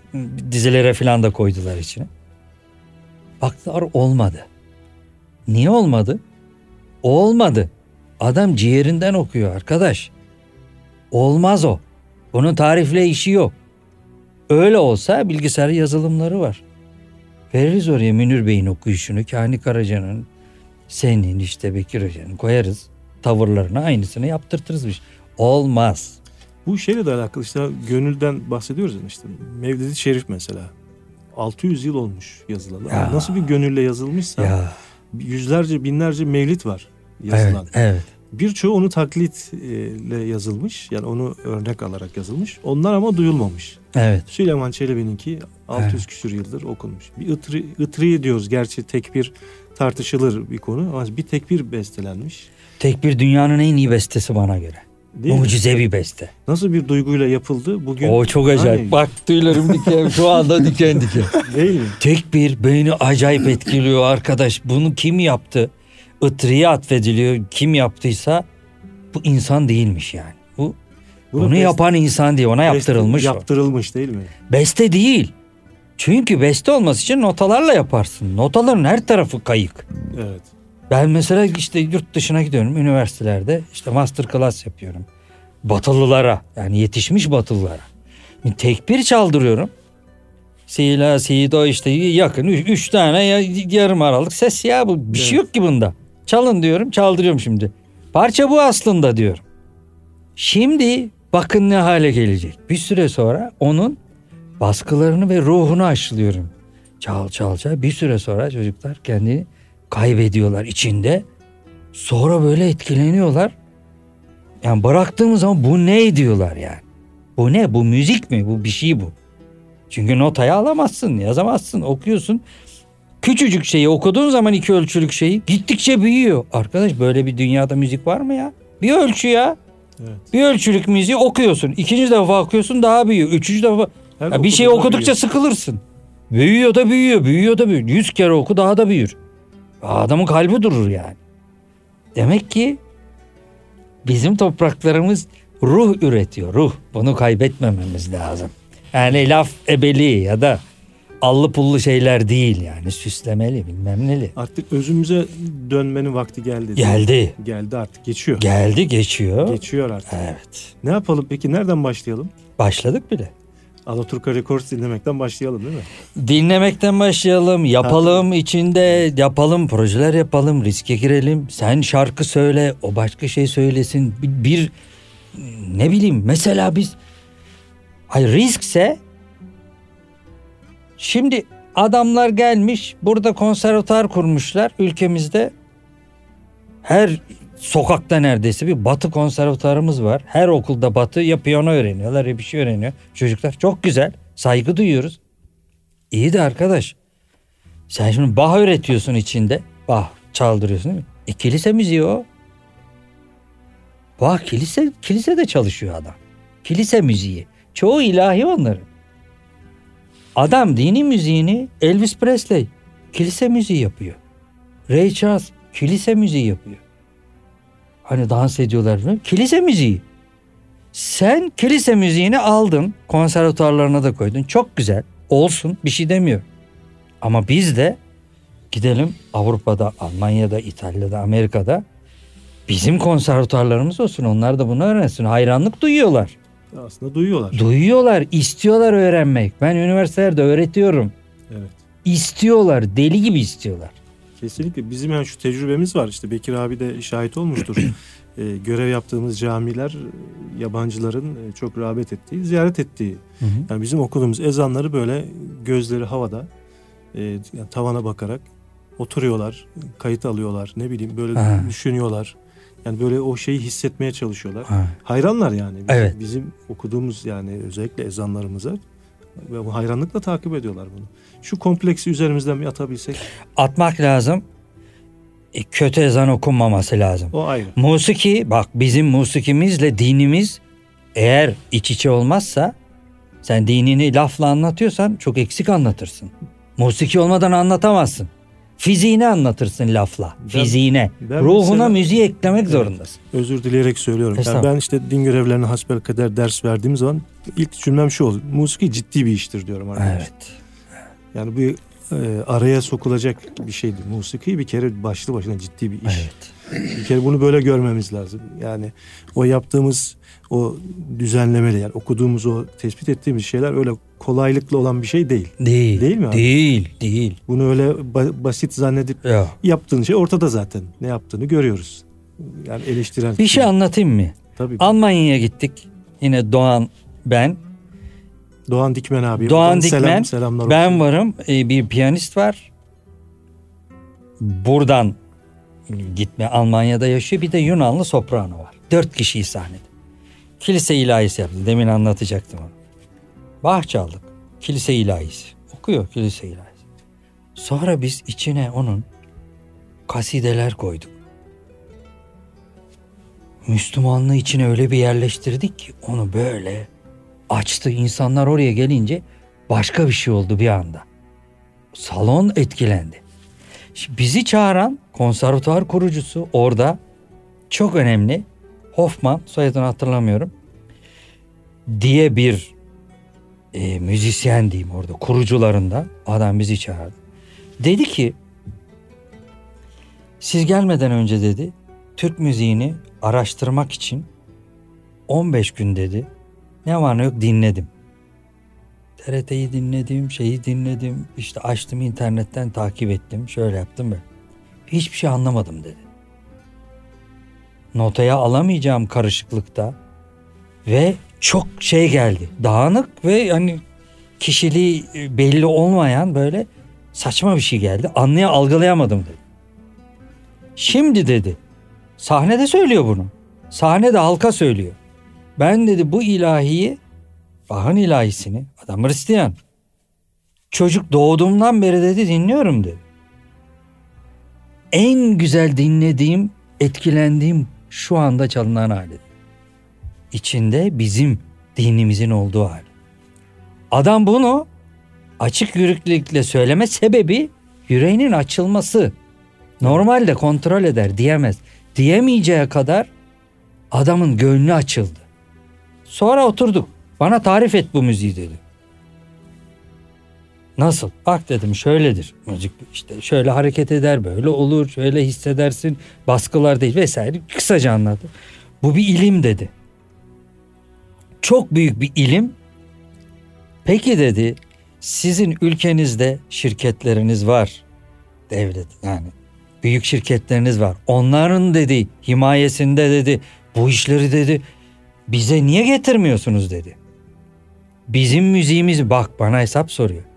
dizilere falan da koydular içine. Baktılar olmadı. Niye olmadı? O olmadı. Adam ciğerinden okuyor arkadaş. Olmaz o. Bunun tarifle işi yok. Öyle olsa bilgisayar yazılımları var. Veririz oraya Münir Bey'in okuyuşunu, Kani Karaca'nın, senin işte Bekir Hoca'nın koyarız. Tavırlarını aynısını yaptırtırız. bir şey. Olmaz. Bu şeyle de alakalı işte gönülden bahsediyoruz ya işte. Mevlid-i Şerif mesela. 600 yıl olmuş yazılalı. Ya. Nasıl bir gönülle yazılmışsa Ya yüzlerce binlerce mevlit var evet yazılan. evet. Birçoğu onu taklitle yazılmış. Yani onu örnek alarak yazılmış. Onlar ama duyulmamış. Evet. Süleyman Çelebi'ninki 600 Evet. küsur yıldır okunmuş. Bir ıtri, ıtriye diyoruz. Gerçi tekbir tartışılır bir konu ama bir tekbir bestelenmiş. Tek bir dünyanın en iyi bestesi bana göre. Değil mi? Mucizevi beste. Nasıl bir duyguyla yapıldı bugün? O çok acayip. Hani- Bak tüylerim diken şu anda diken diken. Değil mi? Tek bir beni acayip etkiliyor arkadaş. Bunu kim yaptı? Itriye atfediliyor. Kim yaptıysa bu insan değilmiş yani. Bu Bunu Bunu best- yapan insan diye ona best- yaptırılmış o. Yaptırılmış değil mi? Beste değil. Çünkü beste olması için notalarla yaparsın. Notaların her tarafı kayık. Evet. Ben mesela işte yurt dışına gidiyorum üniversitelerde işte master class yapıyorum. Batılılara yani yetişmiş Batılılara. Tekbir çaldırıyorum. Si la si do işte yakın üç, üç tane ya, yarım aralık ses ya bu bir şey Evet. yok ki bunda. Çalın diyorum çaldırıyorum şimdi. Parça bu aslında diyorum. Şimdi bakın ne hale gelecek. Bir süre sonra onun baskılarını ve ruhunu aşılıyorum. Çal çal çal. Bir süre sonra çocuklar kendini kaybediyorlar içinde. Sonra böyle etkileniyorlar. Yani bıraktığımız zaman bu ne diyorlar yani. Bu ne? Bu müzik mi? Bu bir şey bu. Çünkü notayı alamazsın, yazamazsın, okuyorsun. Küçücük şeyi okuduğun zaman iki ölçülük şeyi gittikçe büyüyor. Arkadaş böyle bir dünyada müzik var mı ya? Bir ölçü ya. Evet. Bir ölçülük müziği okuyorsun. İkinci defa okuyorsun daha büyüyor. Üçüncü defa Her ya bir şey okudukça büyüyor. sıkılırsın. Büyüyor da büyüyor, büyüyor da büyüyor. Yüz kere oku daha da büyür. Adamın kalbi durur yani. Demek ki bizim topraklarımız ruh üretiyor, ruh. Bunu kaybetmememiz lazım. Yani laf ebeli ya da allı pullu şeyler değil yani süslemeli bilmem neli. Artık özümüze dönmenin vakti geldi. Geldi. Geldi artık geçiyor. Geldi geçiyor. Geçiyor artık. Evet. Ne yapalım peki nereden başlayalım? Başladık bile. Alaturka Records dinlemekten başlayalım değil mi? Dinlemekten başlayalım, yapalım içinde, yapalım projeler yapalım, riske girelim. Sen şarkı söyle, o başka şey söylesin. Bir, bir ne bileyim mesela biz ay riskse şimdi adamlar gelmiş burada konservatuar kurmuşlar ülkemizde. Her sokakta neredeyse bir batı konservatuarımız var. Her okulda batı ya piyano öğreniyorlar ya bir şey öğreniyor. Çocuklar çok güzel. Saygı duyuyoruz. İyi de arkadaş. Sen şimdi bah öğretiyorsun içinde. Bah çaldırıyorsun değil mi? E kilise müziği o. Bah kilise, kilisede çalışıyor adam. Kilise müziği. Çoğu ilahi onların. Adam dini müziğini Elvis Presley kilise müziği yapıyor. Ray Charles kilise müziği yapıyor. Hani dans ediyorlar falan. Kilise müziği. Sen kilise müziğini aldın, konservatuarlarına da koydun. Çok güzel. Olsun, bir şey demiyorum. Ama biz de gidelim Avrupa'da, Almanya'da, İtalya'da, Amerika'da bizim konservatuarlarımız olsun. Onlar da bunu öğrensin. Hayranlık duyuyorlar. Aslında duyuyorlar. Duyuyorlar, istiyorlar öğrenmek. Ben üniversitelerde öğretiyorum. evet. İstiyorlar, deli gibi istiyorlar. Kesinlikle bizim yani şu tecrübemiz var işte Bekir abi de şahit olmuştur. [CLEARS THROAT] Ee, görev yaptığımız camiler e, yabancıların e, çok rağbet ettiği, ziyaret ettiği. Yani bizim okuduğumuz ezanları böyle gözleri havada e, yani tavana bakarak oturuyorlar, kayıt alıyorlar. Ne bileyim böyle Ha. düşünüyorlar. Yani böyle o şeyi hissetmeye çalışıyorlar. Ha. Hayranlar yani. Bizim, Evet. Bizim okuduğumuz yani özellikle ezanlarımıza ve bu hayranlıkla takip ediyorlar bunu. Şu kompleksi üzerimizden bir atabilsek Atmak lazım. E, kötü ezan okunmaması lazım. o ayrı. Musiki bak bizim musikimizle dinimiz eğer iç içe olmazsa sen dinini lafla anlatıyorsan çok eksik anlatırsın. Musiki olmadan anlatamazsın. Fiziğini anlatırsın lafla. Ben- Fiziğine. ben Ruhuna mesela- müziği eklemek Evet. zorundasın. Özür dileyerek söylüyorum. Yani ben işte din görevlerine hasbelkader ders verdiğim zaman ilk cümlem şu oldu. Musiki ciddi bir iştir diyorum arkadaşlar. Evet. Yani bu e, araya sokulacak bir şeydi. Musiki bir kere başlı başına ciddi bir iş. Evet. Bir kere bunu böyle görmemiz lazım. Yani o yaptığımız o düzenlemeli yani okuduğumuz o tespit ettiğimiz şeyler öyle kolaylıkla olan bir şey değil. Değil. Değil mi abi? Değil. Değil. Bunu öyle ba- basit zannedip Ya. yaptığın şey ortada zaten. Ne yaptığını görüyoruz. Yani eleştiren Bir şey anlatayım mı? Tabii. Almanya'ya gittik. Yine Doğan ben. Doğan Dikmen abi. Doğan Oradan Dikmen, Selam, selamlar Ben olsun. varım. e, bir piyanist var. Buradan gitme Almanya'da yaşıyor. Bir de Yunanlı soprano var. Dört kişiyi sahnede. Kilise ilahisi yaptı. Demin anlatacaktım onu. Bah çaldık. Kilise ilahisi. Okuyor kilise ilahisi. Sonra biz içine onun kasideler koyduk. Müslümanlığı içine öyle bir yerleştirdik ki onu böyle açtı. İnsanlar oraya gelince başka bir şey oldu bir anda. Salon etkilendi. Şimdi bizi çağıran konservatuar kurucusu orada çok önemli. Hoffman soyadını hatırlamıyorum. diye bir e, müzisyen diyeyim orada kurucularından adam bizi çağırdı. Dedi ki siz gelmeden önce dedi Türk müziğini araştırmak için 15 gün dedi ne var ne yok dinledim. TRT'yi dinledim, şeyi dinledim, işte açtım internetten takip ettim, şöyle yaptım böyle. Hiçbir şey anlamadım dedi. Notaya alamayacağım karışıklıkta ve çok şey geldi. Dağınık ve hani kişiliği belli olmayan böyle saçma bir şey geldi. Anlaya algılayamadım dedi. Şimdi dedi. Sahnede söylüyor bunu. Sahnede halka söylüyor. Ben dedi bu ilahiyi Bach'ın ilahisini adam Hristiyan. Çocuk doğduğumdan beri dedi dinliyorum dedi. En güzel dinlediğim, etkilendiğim şu anda çalınan hali. İçinde bizim dinimizin olduğu hali. Adam bunu açık yüreklilikle söyleme sebebi yüreğinin açılması. Normalde kontrol eder diyemez. Diyemeyeceği kadar adamın gönlü açıldı. Sonra oturduk. Bana tarif et bu müziği dedi. Nasıl? Bak dedim şöyledir. Müzik işte şöyle hareket eder, böyle olur, şöyle hissedersin. Baskılar değil vesaire. Kısaca anlattı. Bu bir ilim dedi. Çok büyük bir ilim. Peki dedi sizin ülkenizde şirketleriniz var. Devlet yani büyük şirketleriniz var. Onların dedi himayesinde dedi bu işleri dedi bize niye getirmiyorsunuz dedi. Bizim müziğimizi bak bana hesap soruyor.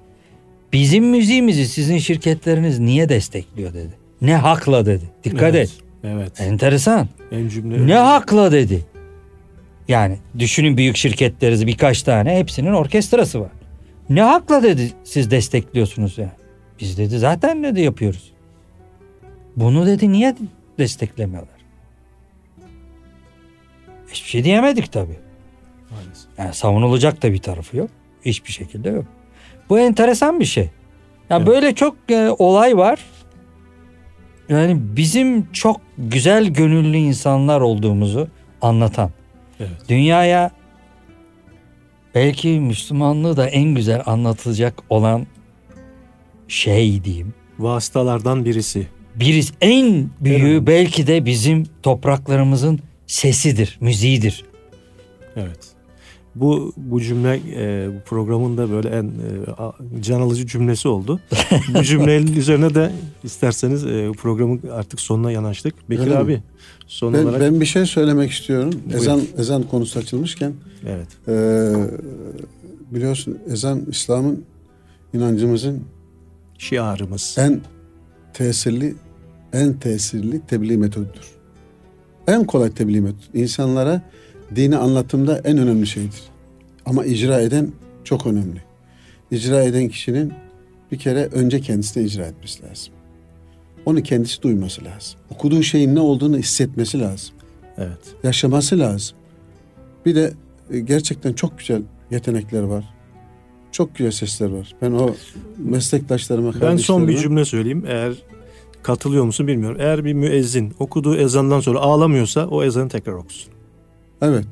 Bizim müziğimizi sizin şirketleriniz niye destekliyor dedi. Ne hakla dedi. Dikkat evet, et. Evet. Enteresan. En cümle Ne hakla dedi. Yani düşünün büyük şirketleriz birkaç tane hepsinin orkestrası var. Ne hakla dedi siz destekliyorsunuz yani. Biz dedi zaten dedi yapıyoruz. Bunu dedi niye desteklemiyorlar? Hiçbir şey diyemedik tabii. Maalesef. Yani savunulacak da bir tarafı yok. Hiçbir şekilde yok. Bu enteresan bir şey. Ya Evet. böyle çok e, olay var. Yani bizim çok güzel gönüllü insanlar olduğumuzu anlatan. Evet. Dünyaya belki Müslümanlığı da en güzel anlatılacak olan şey diyeyim. Vasıtalardan birisi. Birisi en büyüğü Evet. belki de bizim topraklarımızın sesidir, müziğidir. Evet. Bu bu cümle e, bu programın da böyle en e, can alıcı cümlesi oldu. [LAUGHS] bu cümlenin üzerine de isterseniz e, programın artık sonuna yanaştık. Bekir Öyle mi? abi son Ben, olarak ben bir şey söylemek istiyorum. Buyur. Ezan ezan konusu açılmışken evet eee, biliyorsun ezan İslam'ın inancımızın şiarımız. en tesirli en tesirli tebliğ metodudur. En kolay tebliğ metodu. İnsanlara dini anlatımda en önemli şeydir. Ama icra eden çok önemli. İcra eden kişinin bir kere önce kendisine icra etmesi lazım. Onu kendisi duyması lazım. Okuduğu şeyin ne olduğunu hissetmesi lazım. Evet. Yaşaması lazım. Bir de e, gerçekten çok güzel yetenekler var. Çok güzel sesler var. Ben o meslektaşlarıma, Ben son bir cümle söyleyeyim. Eğer katılıyor musun bilmiyorum. Eğer bir müezzin okuduğu ezandan sonra ağlamıyorsa o ezanı tekrar okusun. Evet.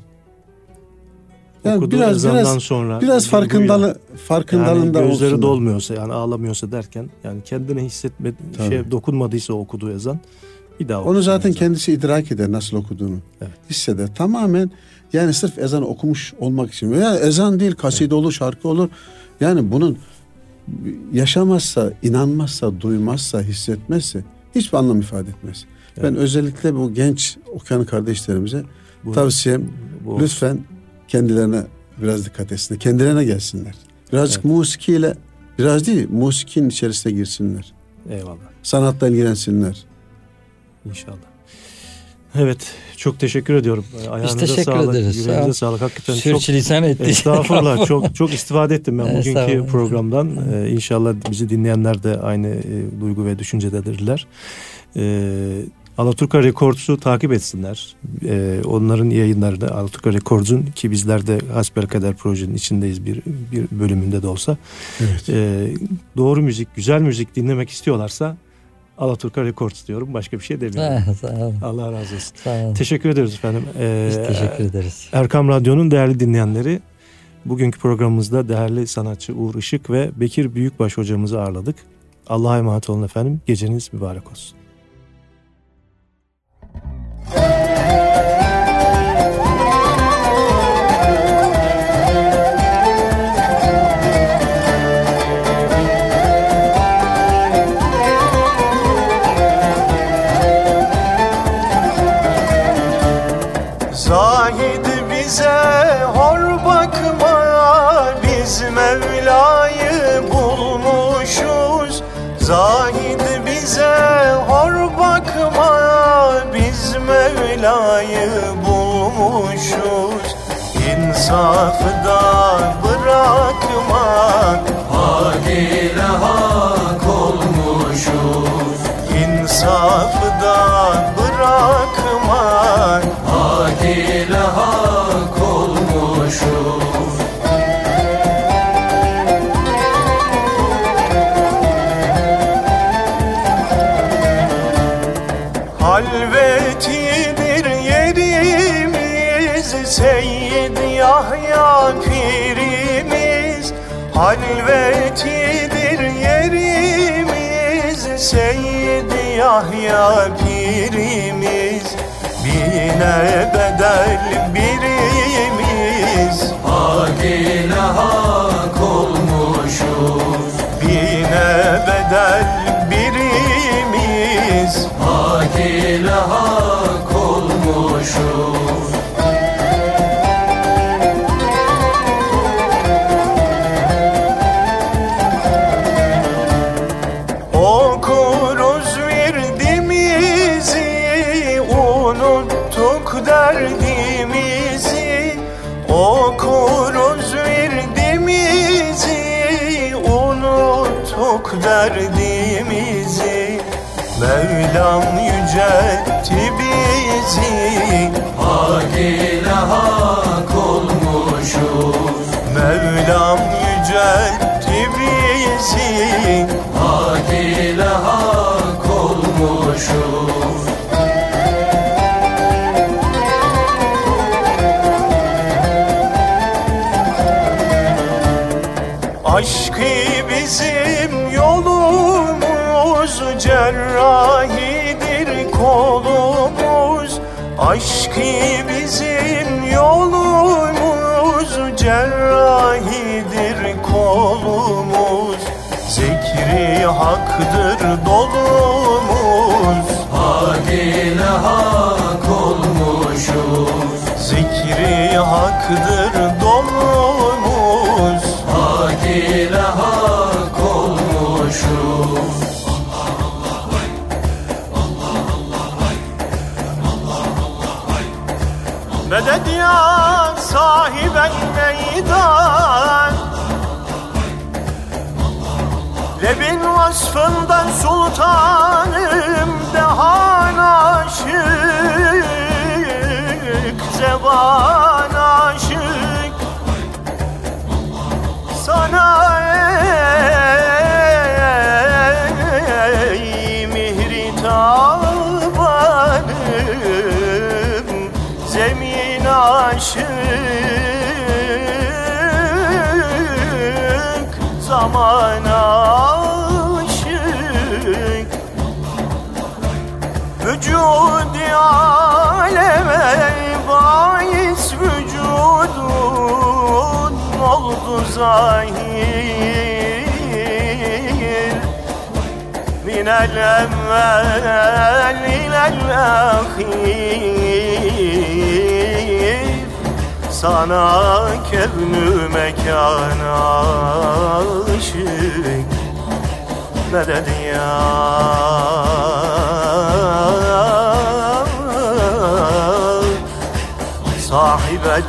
Yani okuduğu biraz ezandan biraz sonra biraz farkındalı farkındalığında yani gözleri olsunlar. dolmuyorsa yani ağlamıyorsa derken yani kendine hissetme Tabii. şey dokunmadıysa okuduğu ezan bir daha Onu zaten ezan. kendisi idrak eder nasıl okuduğunu. Evet. Hisseder. Tamamen yani sırf ezan okumuş olmak için veya ezan değil kaside olur, şarkı olur. Yani bunun yaşamazsa, inanmazsa, duymazsa, hissetmezse hiçbir anlam ifade etmez. Ben Evet. özellikle bu genç okuyan kardeşlerimize Bu- tavsiyem bu- lütfen kendilerine biraz dikkat etsinler. Kendilerine gelsinler. Birazcık musikiyle biraz değil musikinin içerisine girsinler. Eyvallah. Sanatla ilgilensinler. İnşallah. Evet. Çok teşekkür ediyorum. Ayağınıza teşekkür sağlık, ederiz. Sağ Yüreğinize ol. sağlık. Hakikaten çok Sürçülisan ettik. Estağfurullah. [LAUGHS] çok çok istifade ettim ben bugünkü programdan. Ee, inşallah bizi dinleyenler de aynı e, duygu ve düşüncededirler. Ee, Alaturka Records'u takip etsinler. Ee, onların yayınlarını Alaturka Records'un ki bizler de Hasbelkader projenin içindeyiz bir, bir bölümünde de olsa. Evet. Ee, doğru müzik, güzel müzik dinlemek istiyorlarsa Alaturka Records diyorum. Başka bir şey demiyorum. [LAUGHS] Sağ olun. Allah razı olsun. Sağ olun. Teşekkür ederiz efendim. Ee, Biz teşekkür ederiz. Erkam Radyo'nun değerli dinleyenleri, bugünkü programımızda değerli sanatçı Uğur Işık ve Bekir Büyükbaş hocamızı ağırladık. Allah'a emanet olun efendim. Geceniz mübarek olsun. Hey! İnsafı da bırakma Hak Yahya pirimiz Bine bedel birimiz. Hak ile hak olmuşuz? Bine bedel birimiz. Hak ile hak olmuşuz derdimizi Mevlam yüceltti bizi. Hak ile hak olmuşuz. Mevlam yüceltti bizi. Hak ile hak olmuşuz Cerrahidir kolumuz Aşkı bizim yolumuz. Cerrahidir kolumuz Zikri haktır dolumuz. Hak ile hak olmuşuz. Zikri haktır sahiben meydan. Lebin vasfından sultanım Dehan aşık Zeban aşık. Sana oldu zahir من الأول إلى الأخير Sana kevnü mekan aşık Medet ya Sahibet